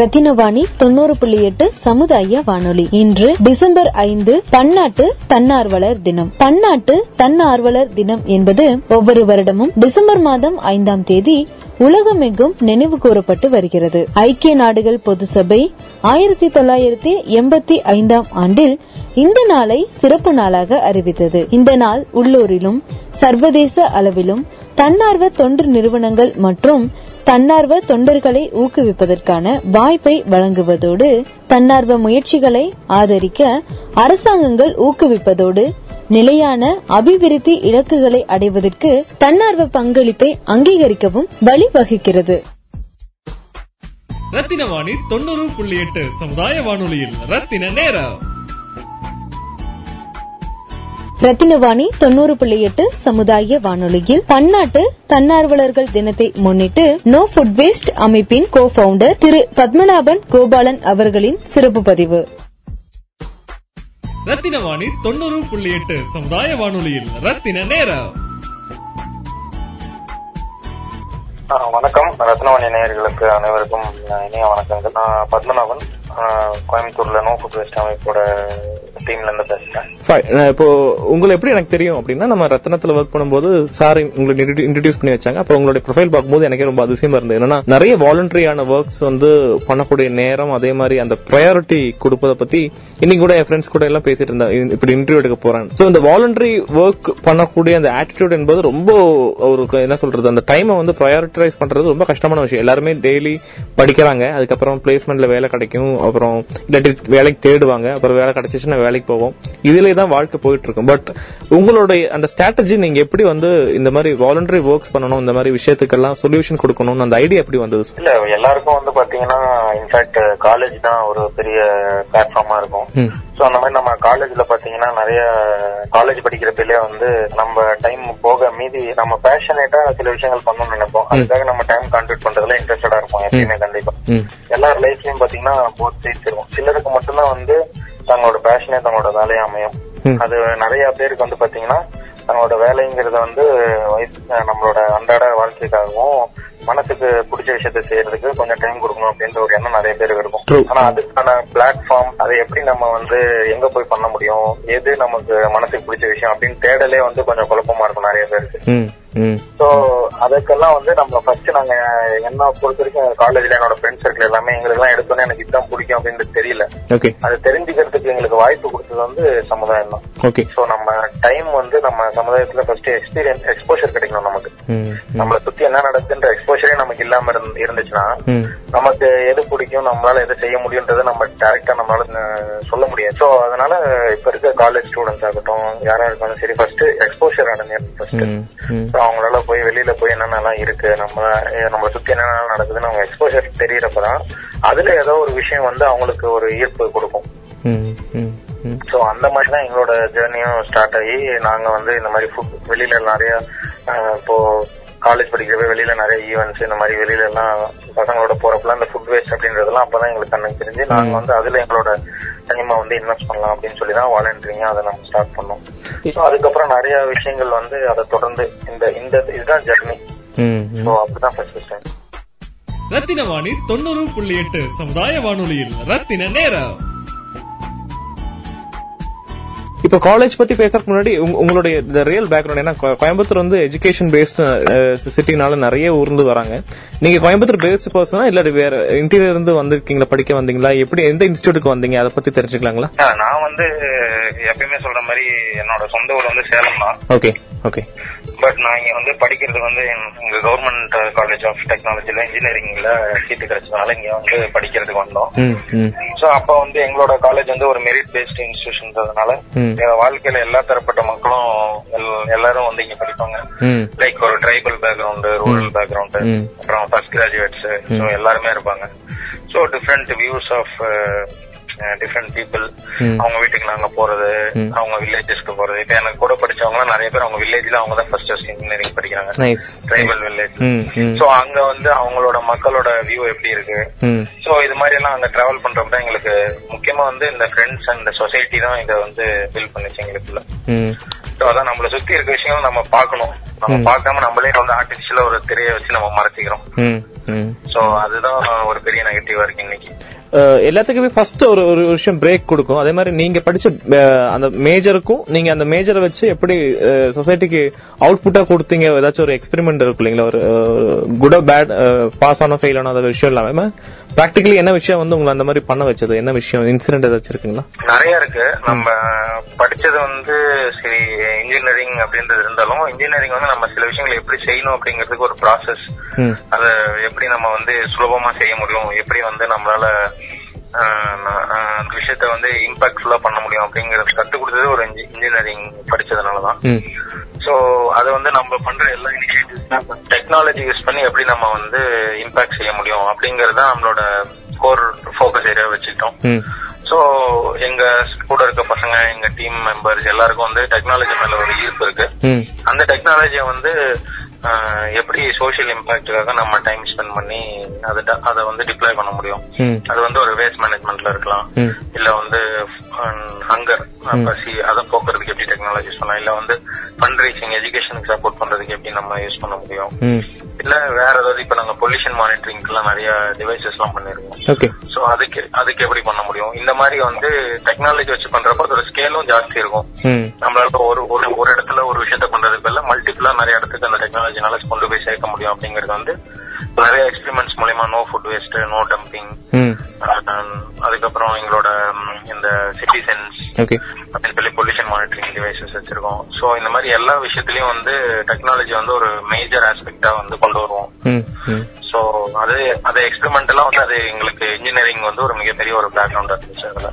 ரத்தினவாணி தொண்ணூறு புள்ளி எட்டு சமுதாய வானொலி. இன்று டிசம்பர் ஐந்து பன்னாட்டு தன்னார்வலர் தினம். பன்னாட்டு தன்னார்வலர் தினம் என்பது ஒவ்வொரு வருடமும் டிசம்பர் மாதம் ஐந்தாம் தேதி உலகமெங்கும் நினைவு கூறப்பட்டு வருகிறது. ஐக்கிய நாடுகள் பொது சபை ஆயிரத்தி தொள்ளாயிரத்தி எண்பத்தி ஐந்தாம் ஆண்டில் இந்த நாளை சிறப்பு நாளாக அறிவித்தது. இந்த நாள் உள்ளூரிலும் சர்வதேச அளவிலும் தன்னார்வ தொண்டு நிறுவனங்கள் மற்றும் தன்னார்வ தொண்டர்களை ஊக்குவிப்பதற்கான வாய்ப்பை வழங்குவதோடு தன்னார்வ முயற்சிகளை ஆதரிக்க அரசாங்கங்கள் ஊக்குவிப்பதோடு நிலையான அபிவிருத்தி இலக்குகளை அடைவதற்கு தன்னார்வ பங்களிப்பை அங்கீகரிக்கவும் வழிவகுக்கிறது. ரத்தின வாணி தொண்ணூறு புள்ளி எட்டு சமுதாய வானொலியில் ரத்தின நேரம். ரத்தினவாணி தொண்ணூறு புள்ளி எட்டு சமுதாய வானொலியில் பன்னாட்டு தன்னார்வலர்கள் தினத்தை முன்னிட்டு நோ ஃபுட் வேஸ்ட் அமைப்பின் கோ பவுண்டர் திரு பத்மநாபன் கோபாலன் அவர்களின் சிறப்பு பதிவு. ரத்தின வாணி தொண்ணூறு புள்ளி எட்டு சமுதாய வானொலியில். ரத்தின நேரம். வணக்கம். ரத்னவாணி நேயர்களுக்கு அனைவருக்கும் இனிய வணக்கங்கள். நான் பத்மநாபன். கோயம்புத்தூர்ல நோ ஃபுட் வேஸ்ட் அமைப்போட டீம்ல இருந்து பேசுறேன் நான் இப்போ உங்களை எப்படி எனக்கு தெரியும் அப்படின்னா நம்ம ரத்னத்துல ஒர்க் பண்ணும்போது சார் உங்களை இன்ட்ரடியூஸ் பண்ணி வச்சாங்க. அப்புறம் உங்களுடைய ப்ரொஃபைல் பார்க்கும்போது எனக்கே ரொம்ப அதிசயமா இருந்தது. என்னன்னா நிறைய வாலண்டரியான ஒர்க்ஸ் வந்து பண்ணக்கூடிய நேரம் அதே மாதிரி அந்த ப்ரையாரிட்டி கொடுப்பதை பத்தி இன்னைக்கு கூட என் ஃப்ரெண்ட்ஸ் கூட எல்லாம் பேசிட்டு இருந்தேன் இப்படி இன்டர்வியூ எடுக்க போறேன். சோ இந்த வாலண்டரி ஒர்க் பண்ணக்கூடிய அந்த ஆட்டிடியூட் என்பது ரொம்ப ஒரு என்ன சொல்றது அந்த டைமை வந்து ப்ரையாரிட்டைஸ் பண்றது ரொம்ப கஷ்டமான விஷயம். எல்லாருமே டெய்லி படிக்கிறாங்க. அதுக்கப்புறம் பிளேஸ்மெண்ட்ல வேலை கிடைக்கும். அப்புறம் இல்லாட்டி வேலைக்கு தேடுவாங்க. அப்புறம் வேலை கிடைச்சிச்சுன்னா வேலைக்கு போவோம். இதுலயே தான் வாழ்க்கை போயிட்டு இருக்கும் பட் உங்களுடைய அந்த ஸ்ட்ராட்டஜி நீங்க எப்படி வந்து இந்த மாதிரி வாலண்டரி ஒர்க்ஸ் பண்ணணும் இந்த மாதிரி விஷயத்துக்கெல்லாம் சொல்யூஷன் கொடுக்கணும்னு அந்த ஐடியா எப்படி வந்தது? இல்ல எல்லாருக்கும் வந்து பாத்தீங்கன்னா இன்ஃபேக்ட் காலேஜ் தான் ஒரு பெரிய பிளாட்ஃபார்மா இருக்கும். சோ அந்த மாதிரி நம்ம காலேஜ்ல பாத்தீங்கன்னா நிறைய காலேஜ் படிக்கிறப்பலயே வந்து நம்ம டைம் போக மீதி நம்ம பேஷனேட்டா சில விஷயங்கள் பண்ணணும்னு நினைப்போம். அதுக்காக நம்ம டைம் கான்ட்ரிபியூட் பண்றதுல இன்ட்ரெஸ்டடா இருப்போம் எப்பயுமே கண்டிப்பா. எல்லார் லைஃப்லயும் பாத்தீங்கன்னா போத் சைட்ஸ் இருக்கும். சிலருக்கு மட்டும்தான் வந்து தங்களோட பேஷனே தங்களோட வேலையா அமையும். அது நிறைய பேருக்கு வந்து பாத்தீங்கன்னா தங்களோட வேலைங்கிறத வந்து வயசு- நம்மளோட அன்றாட வாழ்க்கைக்காகவும் மனசுக்கு பிடிச்ச விஷயத்த செய்யறதுக்கு கொஞ்சம் டைம் கொடுக்கணும் அப்படின்ற ஒரு எண்ணம் நிறைய பேருக்கு இருக்கும். ஆனா அதுக்கான பிளாட்ஃபார்ம் அதை எப்படி நம்ம வந்து எங்க போய் பண்ண முடியும்? எது நமக்கு மனசுக்கு பிடிச்ச விஷயம் அப்படின்னு தேடலே வந்து கொஞ்சம் குழப்பமா இருக்கும் நிறைய பேருக்கு. சோ அதுக்கெல்லாம் வந்து நம்ம ஃபர்ஸ்ட் நாங்க என்ன பொறுத்த வரைக்கும் காலேஜ்ல என்னோட ஃப்ரெண்ட்ஸ் சர்க்கிள் எல்லாமே எங்களுக்கு எல்லாம் எடுத்தோன்னே எனக்கு இதுதான் பிடிக்கும் அப்படின்றது தெரியல. அது தெரிஞ்சுக்கிறதுக்கு எங்களுக்கு வாய்ப்பு கொடுத்தது வந்து சமுதாயம் தான். ஓகே சோ நம்ம டைம் வந்து நம்ம சமுதாயத்துல ஃபர்ஸ்ட் எக்ஸ்பீரியன்ஸ் எக்ஸ்போஷர் கிடைக்கணும் நமக்கு. நம்மளை சுத்தி என்ன நடக்குதுன்ற எக்ஸ்போஷரே நமக்கு இல்லாம இருந்து- இருந்துச்சுன்னா. நமக்கு எது பிடிக்கும் நம்மளால எது செய்ய முடியும்ன்றதை நம்ம டைரக்டா நம்மளால சொல்ல முடியாது. சோ அதனால இப்ப இருக்க காலேஜ் ஸ்டூடெண்ட்ஸ் ஆகட்டும் யாரா இருந்தாலும் சரி ஃபர்ஸ்ட் எக்ஸ்போஷர் ஆனது ஃபர்ஸ்ட் அவங்களால போய் வெளியில போய் என்னென்னலாம் இருக்கு நம்ம நம்மளை சுத்தி என்னென்ன நடக்குதுன்னு அவங்க எக்ஸ்போஷர் தெரியறப்பதான் அதுல ஏதோ ஒரு விஷயம் வந்து அவங்களுக்கு ஒரு ஈர்ப்பு கொடுக்கும். சோ அந்த மாதிரி தான் எங்களோட ஜேர்னியும் ஸ்டார்ட் ஆகி நாங்க வந்து இந்த மாதிரி ஃபுட் வெளியில நிறைய இப்போ காலேஜ் படிக்கிறப்ப வெளியில நிறைய ஈவெண்ட்ஸ் இந்த மாதிரி வெளியில எல்லாம் பசங்களோட போறப்பலாம் இந்த ஃபுட் வேஸ்ட் அப்படின்றதெல்லாம் அப்பதான் எங்களுக்கு கண்ணுக்கு தெரிஞ்சு நாங்க வந்து அதுல எங்களோட டைமை வந்து இன்வெஸ்ட் பண்ணலாம் அப்படின்னு சொல்லி தான் வாலண்டரிங்க அதை நம்ம ஸ்டார்ட் பண்ணோம். So, அதுக்கப்புறம் நிறைய விஷயங்கள் வந்து அதை தொடர்ந்து இந்த இந்த இதுதான் ஜெர்னி. ஸோ அப்படிதான் ஃபர்ஸ்ட் டைம் ரத்தின வாணி தொண்ணூறு புள்ளி எட்டு சமுதாய வானொலியில் ரத்தின நேரம். இப்போ காலேஜ் பத்தி பேசறதுக்கு முன்னாடி உங்க- உங்களுடைய ரியல் பேக்ரவுண்ட் ஏன்னா கோயம்புத்தூர் வந்து எஜுகேஷன் பேஸ்ட் சிட்டினால நிறைய ஊர்ந்து வராங்க. நீங்க கோயம்புத்தூர் பேஸ்ட் பர்சனா இல்ல வேற இன்டீரியர் இருந்து வந்திருக்கீங்களா படிக்க வந்தீங்களா எப்படி எந்த இன்ஸ்டியூட்டுக்கு வந்தீங்க அதை பத்தி தெரிஞ்சுக்கலாங்களா? நான் வந்து எப்பயுமே சொல்ற மாதிரி என்னோட சொந்த ஊர் வந்து சேலம் தான். ஓகே ஓகே பட் நான் இங்க வந்து படிக்கிறது வந்து இங்க கவர்மெண்ட் காலேஜ் ஆஃப் டெக்னாலஜில இன்ஜினியரிங்ல சீட்டு கிடைச்சதுனால இங்க வந்து படிக்கிறதுக்கு வந்தோம். சோ அப்ப வந்து எங்களோட காலேஜ் வந்து ஒரு மெரிட் பேஸ்ட் இன்ஸ்டிடியூஷன்றதுனால வாழ்க்கையில எல்லா தரப்பட்ட மக்களும் எல்- எல்லாரும் வந்து இங்க படிப்பாங்க. லைக் ஒரு ட்ரைபல் பேக்ரவுண்ட் ரூரல் பேக்ரவுண்ட். அப்புறம் ஃபர்ஸ்ட் கிராஜுவேட்ஸ் ஸோ எல்லாருமே இருப்பாங்க. So different views of different people. அவங்க வீட்டுக்கு நாங்க போறது. அவங்க வில்லேஜஸ்க்கு போறது. இப்ப எனக்கு கூட படிச்சவங்க நிறைய பேர் அவங்க வில்லேஜ்ல அவங்க தான் ஃபர்ஸ்ட் ஃபர்ஸ்ட் இன்ஜினியரிங் படிக்கிறாங்க ட்ரைபல் வில்லேஜ் சோ அங்க வந்து அவங்களோட மக்களோட வியூ எப்படி இருக்கு? சோ இது மாதிரி எல்லாம் அங்க டிராவல் பண்றப்ப தான் எங்களுக்கு முக்கியமா வந்து இந்த ஃப்ரெண்ட்ஸ் அண்ட் சொசைட்டி தான் இதை வந்து பில்ட் பண்ணுச்சு எங்களுக்குள்ள. சோ அதான் நம்மள சுத்தி இருக்க விஷயங்கள் நம்ம பார்க்கணும். நம்ம பார்க்காம நம்மளே வந்து ஆர்டிபிஷியலா ஒரு திரையை வச்சு நம்ம மறைச்சிக்கிறோம். சோ அதுதான் ஒரு பெரிய நெகட்டிவா இருக்கு இன்னைக்கு. எல்லாத்துக்குமே ஃபர்ஸ்ட் ஒரு ஒரு விஷயம் பிரேக் கொடுக்கும். அதே மாதிரி நீங்க படிச்ச அந்த மேஜருக்கும் நீங்க அந்த மேஜரை வச்சு எப்படி சொசைட்டிக்கு அவுட்புட்டா கொடுத்தீங்க? ஏதாச்சும் ஒரு எக்ஸ்பெரிமெண்ட் இருக்கும் இல்லைங்களா? ஒரு குட் பேட் பாஸ் ஆனோ ஃபெயில் ஆனோ அந்த விஷயம் இல்லாம. பிராக்டிகலி என்ன விஷயம் வந்து உங்களை அந்த மாதிரி பண்ண வச்சது? என்ன விஷயம்? இன்சிடென்ட் ஏதாச்சும் இருக்குங்களா? நிறைய இருக்கு. நம்ம படிச்சது வந்து சரி இன்ஜினியரிங் அப்படின்றது இருந்தாலும் இன்ஜினியரிங் வந்து நம்ம சில விஷயங்களை எப்படி செய்யணும் அப்படிங்கிறதுக்கு ஒரு ப்ராசஸ் அத எப்படி நம்ம வந்து சுலபமா செய்ய முடியும்? எப்படி வந்து நம்மளால அந்த விஷயத்த வந்து இம்பாக்ட்ஃபுல்லா பண்ண முடியும் அப்படிங்கறது கத்துக் கொடுத்தது ஒரு இன்ஜினியரிங் படிச்சதுனாலதான். சோ அது வந்து நம்ம பண்ற எல்லா இனிஷியேட்டிவ்ஸ் டெக்னாலஜி யூஸ் பண்ணி எப்படி நம்ம வந்து இம்பாக்ட் செய்ய முடியும் அப்படிங்கறத நம்மளோட கோர் ஃபோக்கஸ் ஏரியா வச்சுக்கிட்டோம். ம். சோ எங்க கூட இருக்க பசங்க எங்க டீம் மெம்பர்ஸ் எல்லாருக்கும் வந்து டெக்னாலஜி மேல ஒரு ஈர்ப்பு இருக்கு. அந்த டெக்னாலஜியை வந்து எப்படி சோஷியல் இம்பாக்டுக்காக நம்ம டைம் ஸ்பெண்ட் பண்ணி அதை அதை வந்து டிப்ளாய் பண்ண முடியும்? அது வந்து ஒரு வேஸ்ட் மேனேஜ்மெண்ட்ல இருக்கலாம். இல்ல வந்து ஹங்கர் பசி அதை போக்குறதுக்கு எப்படி டெக்னாலஜி பண்ணலாம்? இல்ல வந்து ஃபண்ட் ரைசிங் எஜுகேஷனுக்கு சப்போர்ட் பண்றதுக்கு எப்படி நம்ம யூஸ் பண்ண முடியும்? இல்ல வேற ஏதாவது இப்ப நாங்க பொல்யூஷன் மானிட்டரிங்க்கு எல்லாம் நிறைய டிவைசஸ் எல்லாம் பண்ணிருக்கோம். சோ அதுக்கு அதுக்கு எப்படி பண்ண முடியும்? இந்த மாதிரி வந்து டெக்னாலஜி வச்சு பண்றப்ப அதோட ஸ்கேலும் ஜாஸ்தி இருக்கும். நம்மளால ஒரு ஒரு இடத்துல ஒரு விஷயத்த பண்றதுக்கு மல்டிபிளா நிறைய இடத்துக்கு அந்த டெக்னாலஜினால கொண்டு போய் சேர்க்க முடியும் அப்படிங்கறது வந்து நிறைய எக்ஸ்பெரிமெண்ட்ஸ் மூலயமா no food waste no dumping ம். அதுக்கப்புறம் எங்களோட இந்த சிட்டிசன்ஸ் ஓகே அப்படின்னு சொல்லி பொல்யூஷன் மானிட்டரிங் டிவைசஸ் வச்சிருக்கோம். சோ இந்த மாதிரி எல்லா விஷயத்திலயும் வந்து டெக்னாலஜி வந்து ஒரு மேஜர் ஆஸ்பெக்டா வந்து கொண்டு வருவோம். ம் ம். சோ அது அது எக்ஸ்பெரிமெண்டலா வந்து அது எங்களுக்கு இன்ஜினியரிங் வந்து ஒரு மிகப்பெரிய ஒரு பேக்ரவுண்ட் இருந்துச்சு அதுல.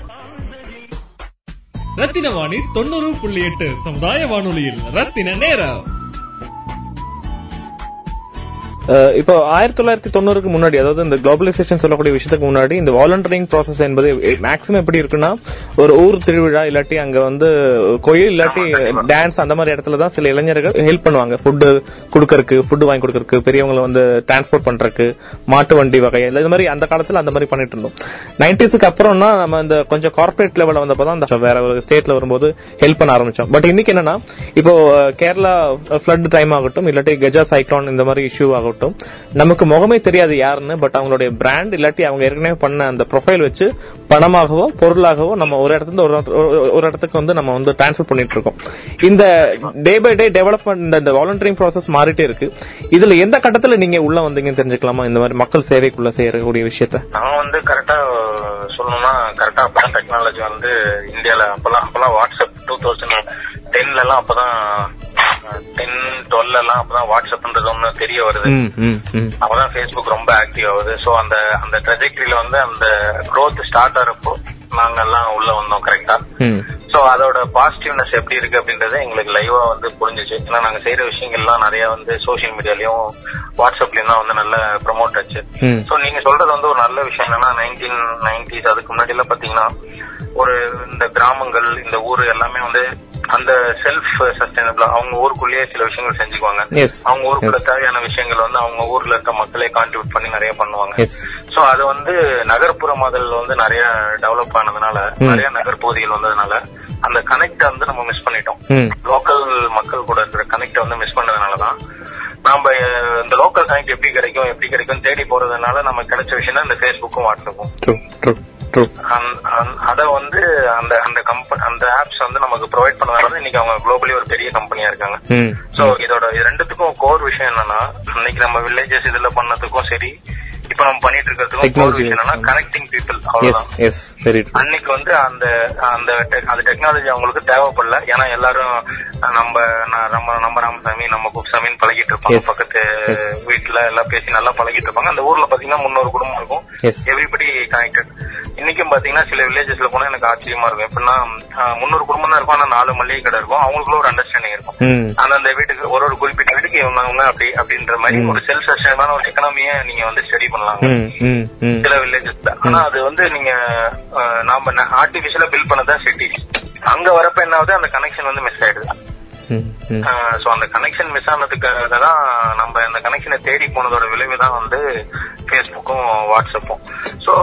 ரத்தின வாணி தொண்ணூறு புள்ளி எட்டு சமுதாய வானொலியில் ரத்தின நேரம். இப்போ ஆயிரத்தி தொள்ளாயிரத்தி தொண்ணூறுக்கு முன்னாடி அதாவது இந்த குளோபலைசேஷன் சொல்லக்கூடிய விஷயத்துக்கு முன்னாடி இந்த வாலண்டரிங் ப்ராசஸ் என்பது மேக்ஸிமம் எப்படி இருக்குன்னா ஒரு ஊர் திருவிழா இல்லாட்டி அங்க வந்து கோயில் இல்லாட்டி டான்ஸ் அந்த மாதிரி இடத்துல தான் சில இளைஞர்கள் ஹெல்ப் பண்ணுவாங்க. ஃபுட்டு கொடுக்கறக்கு ஃபுட்டு வாங்கி கொடுக்கறக்கு பெரியவங்களை வந்து டிரான்ஸ்போர்ட் பண்றதுக்கு மாட்டு வண்டி வகை இது மாதிரி அந்த காலத்துல அந்த மாதிரி பண்ணிட்டு இருந்தோம். நைன்டிஸுக்கு அப்புறம்னா நம்ம இந்த கொஞ்சம் கார்பரேட் லெவலில் வந்தப்போ தான் அந்த வேற ஒரு ஸ்டேட்ல வரும்போது ஹெல்ப் பண்ண ஆரம்பிச்சோம். பட் இன்னைக்கு என்னன்னா இப்போ கேரளா ஃபிளட் டைம் ஆகட்டும் இல்லாட்டி கஜா சைக்ளோன் இந்த மாதிரி இஷ்யூ ஆகட்டும் நமக்கு முகமே தெரியாது யாருன்னு பட் அவங்களுடைய பிராண்ட் இல்லாட்டி அவங்க ஏற்கனவே பண்ண அந்த ப்ரொஃபைல் வச்சு பணமாகவோ பொருளாகவோ நம்ம ஒரு இடத்துல இருந்து ஒரு ஒரு- ஒரு இடத்துக்கு வந்து நம்ம வந்து டிரான்ஸ்ஃபர் பண்ணிட்டு இருக்கோம். இந்த டே பை டே டெவலப்மெண்ட் இந்த வாலண்டரிங் ப்ராசஸ் மாறிட்டே இருக்கு. இதுல எந்த கட்டத்துல நீங்க உள்ள வந்தீங்கன்னு தெரிஞ்சுக்கலாமா? இந்த மாதிரி மக்கள் சேவைக்குள்ள செய்யக்கூடிய விஷயத்த. நான் வந்து கரெக்டா சொல்லணும்னா கரெக்டா அப்பதான் டெக்னாலஜி வந்து இந்தியால அப்பெல்லாம் அப்பெல்லாம் வாட்ஸ்அப் டூ தௌசண்ட் டென்ல எல்லாம் அப்பதான் டென் டுவெல் எல்லாம் அப்பதான் வாட்ஸ்அப்ன்றது ஒண்ணு தெரிய வருது. அப்பதான் ஃபேஸ்புக் ரொம்ப ஆக்டிவ் ஆகுது. சோ அந்த அந்த ட்ரெஜெக்டரியில வந்து அந்த growth ஸ்டார்ட் ஆறப்போ நாங்க எல்லாம் உள்ள வந்தோம் கரெக்டா சோ அதோட பாசிட்டிவ்னஸ் எப்படி இருக்கு அப்படின்றது எங்களுக்கு லைவா வந்து புரிஞ்சுச்சு. ஏன்னா நாங்க செய்யற விஷயங்கள்லாம் நிறைய வந்து சோஷியல் மீடியாலயும் வாட்ஸ்அப்லயும் தான் வந்து நல்ல ப்ரமோட் ஆச்சு. சோ நீங்க சொல்றது வந்து ஒரு நல்ல விஷயம் என்னன்னா நைன்டீன் நைன்டிஸ் அதுக்கு முன்னாடி எல்லாம் பாத்தீங்கன்னா ஒரு இந்த கிராமங்கள் இந்த ஊர் எல்லாமே வந்து அந்த செல்ஃப் சஸ்டைனபிள் அவங்க ஊருக்குள்ளேயே சில விஷயங்கள் செஞ்சுக்குவாங்க. அவங்க ஊருக்குள்ள. தேவையான விஷயங்கள் வந்து அவங்க ஊர்ல இருக்க மக்களே கான்ட்ரிபியூட் பண்ணி நிறைய பண்ணுவாங்க. சோ அது வந்து நகர்ப்புற மாதல் வந்து நிறைய டெவலப் ஆனதுனால நிறைய நகர்பகுதிகள் வந்ததுனால அந்த கனெக்ட் வந்து நம்ம மிஸ் பண்ணிட்டோம். லோக்கல் மக்கள் கூட இருக்கிற கனெக்ட் வந்து மிஸ் பண்ணதுனாலதான் நாம அஹ், இந்த லோக்கல் கனெக்ட் எப்படி கிடைக்கும் எப்படி கிடைக்கும் தேடி போறதுனால நமக்கு கிடைச்ச விஷயம் இந்த ஃபேஸ்புக்கும் வாட்ஸ்அப்பும். அத வந்து அந்த அந்த கம்பெனி அந்த ஆப்ஸ் வந்து நமக்கு ப்ரொவைட் பண்ணதால இன்னைக்கு அவங்க குளோபலி ஒரு பெரிய கம்பெனியா இருக்காங்க சோ இதோட இது ரெண்டுத்துக்கும் கோர் விஷயம் என்னன்னா இன்னைக்கு நம்ம வில்லேஜஸ் இதுல பண்ணதுக்கும் சரி இப்ப நம்ம பண்ணிட்டு இருக்கிறதுக்கும் கோர் Technology. விஷயம் என்னன்னா கனெக்டிங் பீப்புள் அவ்வளவுதான் அன்னைக்கு வந்து அந்த அந்த அந்த டெக்னாலஜி அவங்களுக்கு தேவைப்படல ஏன்னா எல்லாரும் நம்ம நம்ம நம்ம ராமசாமி நம்ம குப்சாமின்னு பழகிட்டு இருப்பாங்க Yes. பக்கத்து Yes. வீட்டுல எல்லாம் பேசி நல்லா பழகிட்டு இருப்பாங்க. அந்த ஊர்ல பாத்தீங்கன்னா முன்னூறு குடும்பம் இருக்கும். எவ்ரிபடி கனெக்டட் இன்னைக்கும் பாத்தீங்கன்னா சில வில்லேஜஸ்ல போனா எனக்கு ஆச்சரியமா இருக்கும். எப்படின்னா முந்நூறு குடும்பம் தான் இருக்கும். ஆனா நாலு மளிகை கடை இருக்கும். அவங்களுக்குள்ள ஒரு அண்டர்ஸ்டாண்டிங் இருக்கும். ம். அந்தந்த வீட்டுக்கு ஒரு ஒரு குறிப்பிட்ட வீட்டுக்கு இவங்க அப்படி அப்படின்ற மாதிரி ஒரு செல்ஃப் சஸ்டைனான ஒரு எக்கனாமிய நீங்க வந்து ஸ்டடி பண்ணலாம். சில வில்லேஜஸ்ல ஆனா அது வந்து நீங்க நாம ஆர்டிபிஷியலா பில் பண்ணதான் சிட்டிஸ் அங்க வரப்ப என்ன ஆகுது? அந்த கனெக்ஷன் வந்து மிஸ் ஆயிடுது. சோ அந்த கனெக்ஷன் மிஸ் ஆனதுக்காக தான் நம்ம அந்த கனெக்ஷனை தேடி போனதோட விளைவு தான் வந்து ஃபேஸ்புக்கும் வாட்ஸ்அப்பும் சோ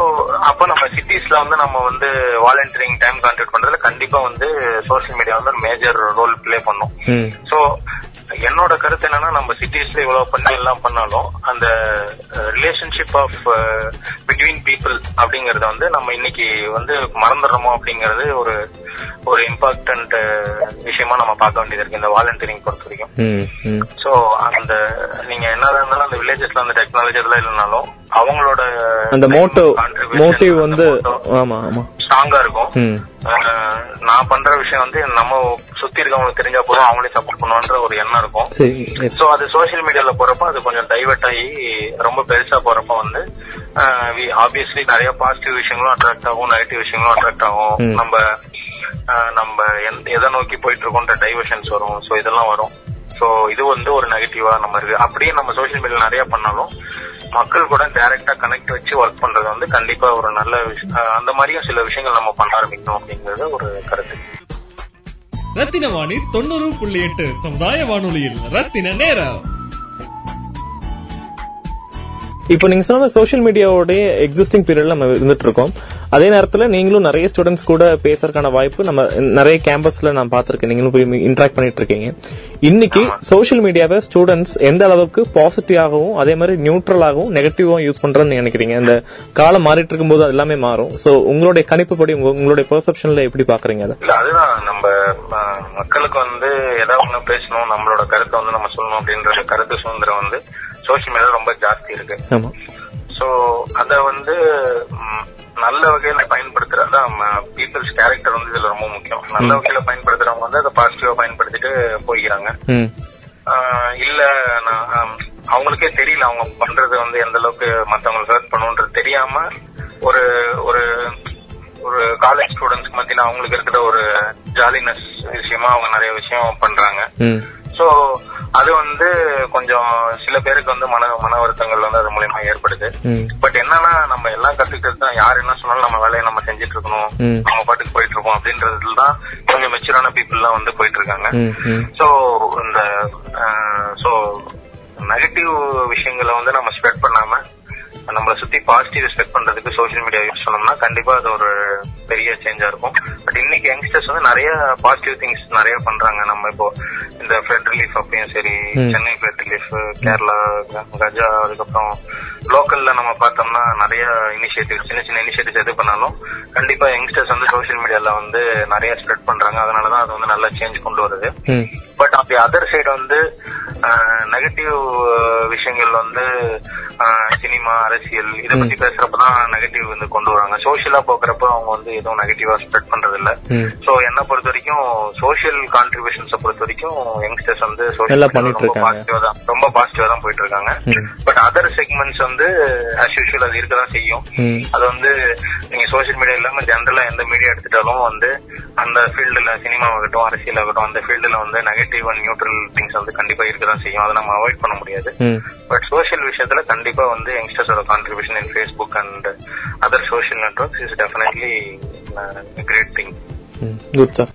அப்ப நம்ம சிட்டிஸ்ல வந்து நம்ம வந்து வாலண்டியரிங் டைம் கான்டாக்ட் பண்றதுல கண்டிப்பா வந்து சோசியல் மீடியா வந்து மேஜர் ரோல் ப்ளே பண்ணும். சோ என்னோட கருத்து என்னன்னா நம்ம சிட்டிஸ்ல இவ்வளவு பண்ணி எல்லாம் பண்ணாலும் அந்த ரிலேஷன்ஷிப் ஆஃப் பிட்வீன் பீப்புள் அப்படிங்கறத வந்து நம்ம இன்னைக்கு வந்து மறந்துடுறோமோ அப்படிங்கறது ஒரு ஒரு இம்பார்ட்டன்ட் விஷயமா நம்ம பார்க்க வேண்டியது இருக்கு இந்த வாலண்டியரிங் பொறுத்த வரைக்கும். சோ அந்த நீங்க என்னதான் இருந்தாலும் அந்த வில்லேஜஸ்ல அந்த டெக்னாலஜி எல்லாம் இல்லைனாலும் அவங்களோட அந்த மோட்டிவ் மோட்டிவ் வந்து ஆமா ஆமா. ஸ்ட்ராங்கா இருக்கும். நான் பண்ற விஷயம் வந்து நம்ம சுத்தி இருக்கவங்களுக்கு தெரிஞ்சா போதும் அவங்களே சப்போர்ட் பண்ணுவான்ற ஒரு எண்ணம் இருக்கும். சோ அது சோசியல் மீடியால போறப்ப அது கொஞ்சம் டைவர்ட் ஆகி ரொம்ப பெருசா போறப்ப வந்து ஆப்வியஸ்லி நிறைய பாசிட்டிவ் விஷயங்களும் அட்ராக்ட் ஆகும் நெகட்டிவ் விஷயங்களும் அட்ராக்ட் ஆகும். நம்ம நம்ம எதை நோக்கி போயிட்டு இருக்கோன்ற டைவர்ஷன்ஸ் வரும். சோ இதெல்லாம் வரும். சோ இது வந்து ஒரு நெகட்டிவா நம்ம இருக்கு. அப்படியே நம்ம சோசியல் மீடியா நிறைய பண்ணாலும் மக்கள் கூட டைரக்டா கனெக்ட் வச்சு ஒர்க் பண்றது வந்து கண்டிப்பா ஒரு நல்ல விஷயம் அஹ், அந்த மாதிரியும் சில விஷயங்கள் நம்ம பண்ண ஆரம்பிக்கணும் அப்படிங்கறது ஒரு கருத்து. ரத்தின வாணி தொண்ணூறு புள்ளி எட்டு சமுதாய வானொலியில் ரத்தின நேரம். இப்போ நீங்க சொன்ன சோஷியல் மீடியாவோடைய எக்ஸிஸ்டிங் பீரியட்ல நம்ம இருந்துட்டு இருக்கோம் அதே நேரத்துல நீங்களும் நிறைய ஸ்டூடெண்ட்ஸ் கூட பேசுறதுக்கான வாய்ப்பு நம்ம நிறைய கேம்பஸ்ல நான் பார்த்திருக்கேன். நீங்களும் போய் இன்டராக்ட் பண்ணிட்டு இருக்கீங்க இன்னைக்கு சோஷியல் மீடியாவை ஸ்டூடெண்ட்ஸ் எந்த அளவுக்கு பாசிட்டிவாகவும் அதே மாதிரி நியூட்ரலாகவும் நெகட்டிவாகவும் யூஸ் பண்றதுன்னு நினைக்கிறீங்க? இந்த காலம் மாறிட்டு இருக்கும்போது அது எல்லாமே மாறும். சோ உங்களுடைய கணிப்புப்படி உங்க- உங்களுடைய பெர்செப்ஷன்ல எப்படி பாக்குறீங்க அதை? அதுதான் நம்ம மக்களுக்கு வந்து ஏதாவது ஒண்ணு பேசணும் நம்மளோட கருத்தை வந்து நம்ம சொல்லணும் அப்படின்ற கருத்து சுதந்திரம் வந்து சோசியல் மீடியால ரொம்ப ஜாஸ்தி இருக்கு. சோ அத வந்து நல்ல வகையில பயன்படுத்துறதா பீப்புள்ஸ் கேரக்டர் வந்து இதுல ரொம்ப முக்கியம். நல்ல வகையில பயன்படுத்துறவங்க வந்து அதை பாசிட்டிவா பயன்படுத்திட்டு போய்க்கிறாங்க. இல்ல நான் அவங்களுக்கே தெரியல அவங்க பண்றது வந்து எந்த அளவுக்கு மத்தவங்களுக்கு ஹர்ட் பண்ணுன்றது. தெரியாம ஒரு ஒரு ஒரு காலேஜ் ஸ்டூடெண்ட்ஸ்க்கு மத்தியில அவங்களுக்கு இருக்கிற ஒரு ஜாலினஸ் விஷயமா அவங்க நிறைய விஷயம் பண்றாங்க. சோ அது வந்து கொஞ்சம் சில பேருக்கு வந்து மன மன வருத்தங்கள் வந்து அது மூலியமா ஏற்படுது. பட் என்னன்னா நம்ம எல்லாம் கத்துக்கிட்டு தான் யார் என்ன சொன்னாலும் நம்ம வேலையை நம்ம செஞ்சுட்டு இருக்கணும். நம்ம பாட்டுக்கு போயிட்டு இருக்கோம் அப்படின்றதுல தான் கொஞ்சம் மெச்சூரான பீப்புள் எல்லாம் வந்து போயிட்டு இருக்காங்க சோ இந்த சோ நெகட்டிவ் விஷயங்களை வந்து நம்ம ஸ்ப்ரெட் பண்ணாம நம்மளை சுத்தி பாசிட்டிவ் ஸ்ப்ரெட் பண்றதுக்கு சோஷியல் மீடியா யூஸ் பண்ணோம்னா கண்டிப்பா அது ஒரு பெரிய சேஞ்சா இருக்கும். பட் இன்னைக்கு யங்ஸ்டர்ஸ் வந்து நிறைய பாசிட்டிவ் திங்ஸ் நிறைய பண்றாங்க. நம்ம இப்போ இந்த ஃபிளட் ரிலீஃப் அப்பயும் சரி. சென்னை ஃபிளட் ரிலீஃப் கேரளா கஜா அதுக்கப்புறம் லோக்கல்ல நம்ம பார்த்தோம்னா நிறைய இனிஷியேட்டிவ் சின்ன சின்ன இனிஷியேட்டிவ்ஸ் எது பண்ணாலும் கண்டிப்பா யங்ஸ்டர்ஸ் வந்து சோஷியல் மீடியால வந்து நிறைய ஸ்ப்ரெட் பண்றாங்க. அதனாலதான் அது வந்து நல்ல சேஞ்ச் கொண்டு வருது. பட் அப்படி அதர் சைடு வந்து நெகட்டிவ் விஷயங்கள் வந்து சினிமா அரசியல் இதை பத்தி பேசுறப்பதான் நெகட்டிவ் வந்து கொண்டு வராங்க சோஷியலா போக்குறப்ப அவங்க வந்து எதுவும் நெகட்டிவா ஸ்ப்ரெட் பண்றது இல்ல. சோ என்ன பொறுத்த வரைக்கும் சோஷியல் கான்ட்ரிபியூஷன்ஸ் பொறுத்த வரைக்கும் யங்ஸ்டர்ஸ் வந்து பண்ணிட்டு ரொம்ப. பாசிட்டிவா தான் ரொம்ப பாசிட்டிவா தான் போயிட்டு இருக்காங்க. பட் அதர் செக்மெண்ட்ஸ் வந்து ஆஸ் யூஷுவல் அது இருக்கதான் செய்யும். அது வந்து நீங்க சோஷியல் மீடியா இல்லாம ஜென்ரலா எந்த மீடியா எடுத்துட்டாலும் வந்து அந்த ஃபீல்டுல சினிமா ஆகட்டும் அரசியல் ஆகட்டும் அந்த ஃபீல்டுல வந்து நெகட்டிவ் அண்ட் நியூட்ரல் திங்ஸ் வந்து கண்டிப்பா இருக்கதான் செய்யும். அதை நம்ம அவாய்ட் பண்ண முடியாது. பட் சோஷியல் விஷயத்துல கண்டிப்பா வந்து யங்ஸ்டர்ஸோட contribution in Facebook and other social networks is definitely great thing good sir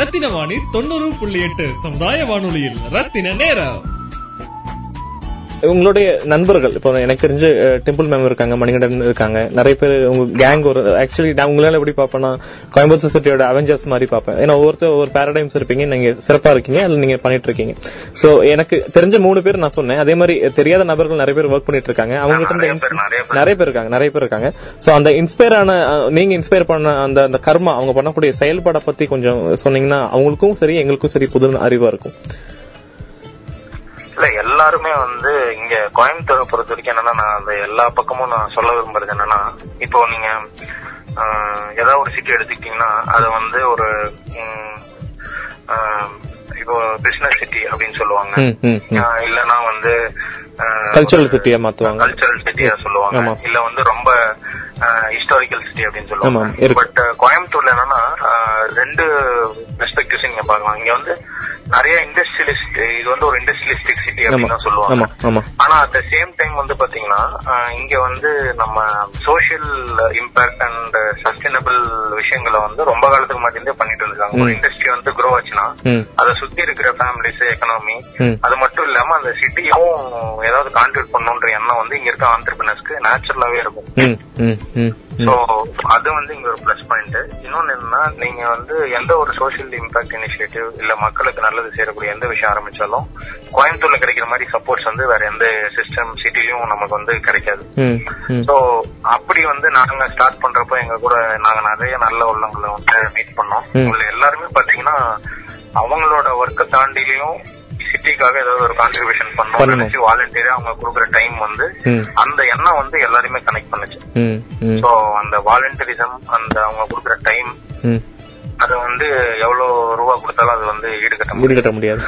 Rathina Vani தொண்ணூறு புள்ளி எட்டு சமுதாய வானொலியில் ரத்தின நேரம். உங்களுடைய நண்பர்கள் இப்போ எனக்கு தெரிஞ்சு டெம்பிள் மேம் இருக்காங்க மணிகண்டன் இருக்காங்க. நிறைய பேர் உங்க கேங் ஒரு ஆக்சுவலி நான் உங்களால எப்படி பார்ப்பேன்னா கோயம்புத்தூர் சிட்டியோட அவெஞ்சர்ஸ் மாதிரி பார்ப்பேன். ஏன்னா ஒவ்வொருத்தர் ஒவ்வொரு பேரடைம்ஸ் இருப்பீங்க. நீங்க சிறப்பா இருக்கீங்க அதுல நீங்க பண்ணிட்டு இருக்கீங்க. சோ எனக்கு தெரிஞ்ச மூணு பேர் நான் சொன்னேன். அதே மாதிரி தெரியாத நபர்கள் நிறைய பேர் ஒர்க் பண்ணிட்டு இருக்காங்க. அவங்க நிறைய பேர், இருக்காங்க நிறைய பேர் இருக்காங்க. சோ அந்த இன்ஸ்பயர் ஆன நீங்க இன்ஸ்பயர் பண்ண அந்த அந்த கர்மா அவங்க பண்ணக்கூடிய செயல்பாட பத்தி கொஞ்சம் சொன்னீங்கன்னா அவங்களுக்கும் சரி எங்களுக்கும் சரி புது அறிவா இருக்கும். இல்ல எல்லாருமே வந்து இங்க கோயம்புத்தூரை பொறுத்த வரைக்கும் என்னன்னா நான் அந்த எல்லா பக்கமும் நான் சொல்ல விரும்புறது என்னன்னா இப்போ நீங்க ஏதாவது ஒரு சிட்டி எடுத்துக்கிட்டீங்கன்னா அது வந்து ஒரு இப்போ பிசினஸ் சிட்டி அப்படின்னு சொல்லுவாங்க. இல்லனா வந்து கல்ச்சரல் சிட்டியா மாத்துவாங்க. கல்ச்சரல் சிட்டியா சொல்லுவாங்க. இல்ல வந்து ரொம்ப ஹிஸ்டாரிக்கல் சிட்டி அப்படின்னு சொல்லுவாங்க. பட் கோயம்புத்தூர்ல என்னன்னா ரெண்டு பெர்ஸ்பெக்டிவ்ஸ் நீங்க பார்க்கலாம். இங்க வந்து நிறைய இண்டஸ்ட்ரியலிஸ்ட் இது வந்து ஒரு இண்டஸ்ட்ரியலிஸ்டிக் சிட்டி அப்படின்னு சொல்லுவாங்க. ஆனா அட் த சேம் டைம் வந்து பாத்தீங்கன்னா இங்க வந்து நம்ம சோஷியல் இம்பாக்ட் அண்ட் சஸ்டைனபிள் விஷயங்களை வந்து ரொம்ப காலத்துக்கு முன்னாடி பண்ணிட்டு இருந்திருக்காங்க. ஒரு. இண்டஸ்ட்ரி வந்து க்ரோ ஆச்சுன்னா அதை சுத்தி இருக்கிற ஃபேமிலிஸ் எக்கனாமி. அது மட்டும் இல்லாம அந்த சிட்டியும் ஏதாவது கான்ட்ரிபியூட் பண்ணணுன்ற எண்ணம் வந்து இங்க இருக்க ஆண்டர்பிரினர்ஸ்க்கு நேச்சுரலாவே இருக்கும். சோ அது வந்து இங்க ஒரு பிளஸ் பாயிண்ட் இன்னொன்னு என்னன்னா நீங்க வந்து எந்த ஒரு சோஷியல் இம்பாக்ட் இனிஷியேட்டிவ் இல்ல மக்களுக்கு நல்லது செய்யக்கூடிய எந்த விஷயம் ஆரம்பிச்சாலும் கோயம்புத்தூர்ல கிடைக்கிற மாதிரி சப்போர்ட்ஸ் வந்து வேற எந்த சிஸ்டம் சிட்டிலையும் நமக்கு வந்து கிடைக்காது. சோ அப்படி வந்து நாங்க ஸ்டார்ட் பண்றப்ப எங்க கூட நாங்க நிறைய நல்ல உள்ளவங்களை வந்து மீட் பண்ணோம். உங்களை எல்லாருமே பாத்தீங்கன்னா அவங்களோட ஒர்க்கை தாண்டிலையும் சிட்டிக்காக ஏதாவது ஒரு கான்ட்ரிபியூஷன் பண்ணணும். நினைச்சு வாலண்டியரா அவங்க கொடுக்குற டைம் வந்து. அந்த எண்ணம் வந்து எல்லாருமே கனெக்ட் பண்ணுச்சு சோ அந்த வாலண்டியரிசம் அந்த அவங்க கொடுக்குற டைம் அது வந்து எவ்வளவு ரூபா கொடுத்தாலும் அது வந்து ஈடுகட்ட முடிக்கட்ட முடியாது.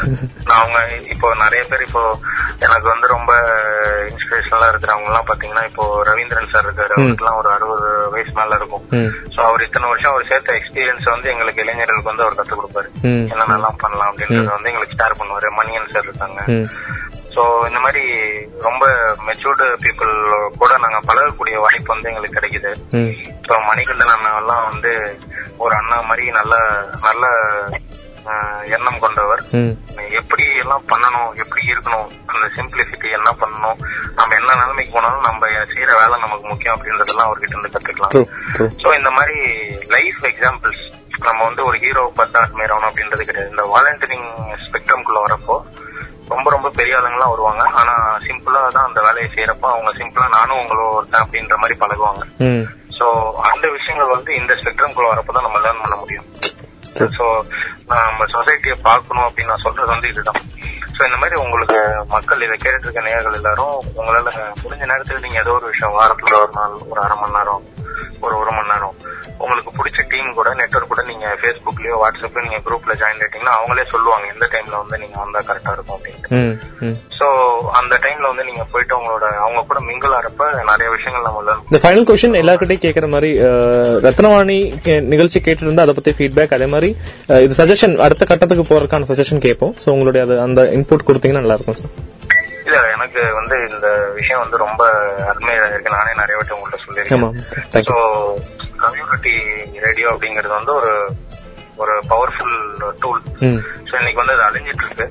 நான் அவங்க இப்போ நிறைய பேர் இப்போ எனக்கு வந்து ரொம்ப இன்ஸ்பிரேஷனலா இருக்கிறவங்க எல்லாம் பாத்தீங்கன்னா இப்போ ரவீந்திரன் சார் இருக்காரு. அவருக்குலாம் ஒரு அறுபது வயசு மேல இருக்கும். சோ அவர் இத்தனை வருஷம் அவர் சேர்த்த எக்ஸ்பீரியன்ஸ் வந்து எங்களுக்கு இளைஞர்களுக்கு வந்து அவர் கத்துக் கொடுப்பாரு. என்னென்னலாம் பண்ணலாம் அப்படின்றத வந்து எங்களுக்கு ஷேர் பண்ணுவாரு. மணியன் சார் இருக்காங்க. சோ இந்த மாதிரி ரொம்ப மெச்சூர்டு பீப்புள் கூட நாங்க பழகக்கூடிய வாய்ப்பு வந்து எங்களுக்கு கிடைக்குது. ஸோ மணிகண்டன் அண்ணா எல்லாம் வந்து ஒரு அண்ணா மாதிரி நல்ல நல்ல எண்ணம் கொண்டவர். எப்படி எல்லாம் பண்ணணும் எப்படி இருக்கணும் அந்த சிம்பிளிசிட்டி என்ன பண்ணணும் நம்ம என்ன நிலைமைக்கு போனாலும் நம்ம செய்யற வேலை நமக்கு முக்கியம் அப்படின்றதெல்லாம் அவர்கிட்ட இருந்து கத்துக்கலாம். சோ இந்த மாதிரி லைஃப் எக்ஸாம்பிள்ஸ் நம்ம வந்து ஒரு ஹீரோ பார்த்தா அட்மையர் ஆகணும் அப்படின்றது கிடையாது. இந்த வாலண்டியரிங் ஸ்பெக்ட்ரம்குள்ள வரப்போ ரொம்ப ரொம்ப பெரிய ஆளுங்களாம் வருவாங்க. ஆனா சிம்பிளா தான் அந்த வேலையை செய்யறப்போ அவங்க சிம்பிளா நானும் உங்களோட ஒருத்தன் அப்படின்ற மாதிரி பழகுவாங்க. சோ அந்த விஷயங்கள் வந்து இந்த ஸ்பெக்ட்ரம்குள்ள வரப்போ தான் நம்ம லேர்ன் பண்ண முடியும். சோ நம்ம சொசைட்டியை பார்க்கணும் அப்படின்னு நான் சொல்றது வந்து இதுதான். சோ இந்த மாதிரி உங்களுக்கு மக்கள் இதை கேட்டுட்டு இருக்க நேயர்கள் எல்லாரும் உங்களால முடிஞ்ச நேரத்துல நீங்க ஏதோ ஒரு விஷயம் வாரத்துல ஒரு நாள் ஒரு அரை மணி நேரம் ஒரு ஒரு மணி நேரம். உங்களுக்கு பிடிச்ச டீம் கூட நெட்வொர்க் கூட நீங்க ஃபேஸ்புக்லயோ வாட்ஸ்அப்லயோ நீங்க குரூப்ல ஜாயின் ஆயிட்டீங்கன்னா அவங்களே சொல்லுவாங்க எந்த டைம்ல வந்து நீங்க வந்தா கரெக்டா இருக்கும் அப்படின்ட்டு. ம் சோ அந்த டைம்ல வந்து நீங்க போயிட்டு அவங்களோட அவங்க கூட மிங்கிள் ஆறப்ப நிறைய விஷயங்கள் நம்ம இந்த ஃபைனல் கொஸ்டின் எல்லாருக்கிட்டையும் கேட்கற மாதிரி ரத்னவாணி நிகழ்ச்சி கேட்டிருந்தா அதை பத்தி ஃபீட்பேக் அதே மாதிரி இது சஜஷன் அடுத்த கட்டத்துக்கு போறதுக்கான சஜஷன் கேட்போம். சோ உங்களுடைய அந்த இன்புட் கொடுத்தீங்கன்னா நல்லா இருக்கும் சார் இல்ல எனக்கு வந்து இந்த விஷயம் வந்து ரொம்ப அருமையா இருக்கு. நானே நிறைய வாட்டி ஆமா சொல்லியிருக்கேன். தேங்க்யூ ஸோ கம்யூனிட்டி ரேடியோ அப்படிங்கிறது வந்து ஒரு ஒரு பவர்ஃபுல் டூல் ஸோ இன்னைக்கு வந்து அது அழிஞ்சிட்டு இருக்கு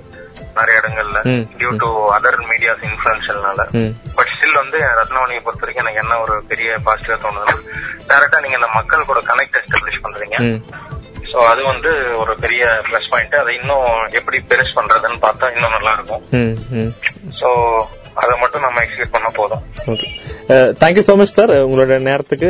நிறைய இடங்கள்ல. டியூ டு அதர் மீடியாஸ் இன்ஃபுளுன்ஷியல்னால ம். பட் ஸ்டில் வந்து ரத்னவாணியை பொறுத்த வரைக்கும் எனக்கு என்ன ஒரு பெரிய பாசிட்டிவா தோணுதுன்னா டேரக்டா நீங்க இந்த மக்கள் கூட கனெக்ட் எஸ்டாப்ளிஷ் பண்றீங்க. ஸோ அது வந்து ஒரு பெரிய ப்ளஸ் பாயிண்ட் அதை இன்னும் எப்படி பெருசு பண்றதுன்னு பார்த்தா இன்னும் நல்லா இருக்கும் ஸோ அதை மட்டும் நம்ம எக்ஸிக்யூட் பண்ண போதும். தேங்க்யூ ஸோ மச் சார் உங்களோட நேரத்துக்கு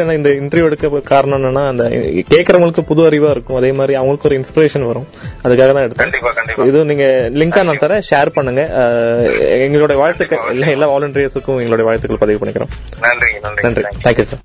நான் இந்த இன்டர்வியூ எடுக்க காரணம் என்னன்னா அந்த கேட்கறவங்களுக்கு புது அறிவா இருக்கும். அதே மாதிரி அவங்களுக்கு ஒரு இன்ஸ்பிரேஷன் வரும். அதுக்காக தான் எடுத்தேன். கண்டிப்பா கண்டிப்பா. இது நீங்க லிங்கா நான் தரேன். ஷேர் பண்ணுங்க. அஹ், எங்களோட வாழ்த்துக்கள். எல்லா வாலண்டியர்ஸுக்கும் எங்களுடைய வாழ்த்துக்கள் பதிவு பண்ணிக்கிறோம். நன்றி. நன்றி. Thank you sir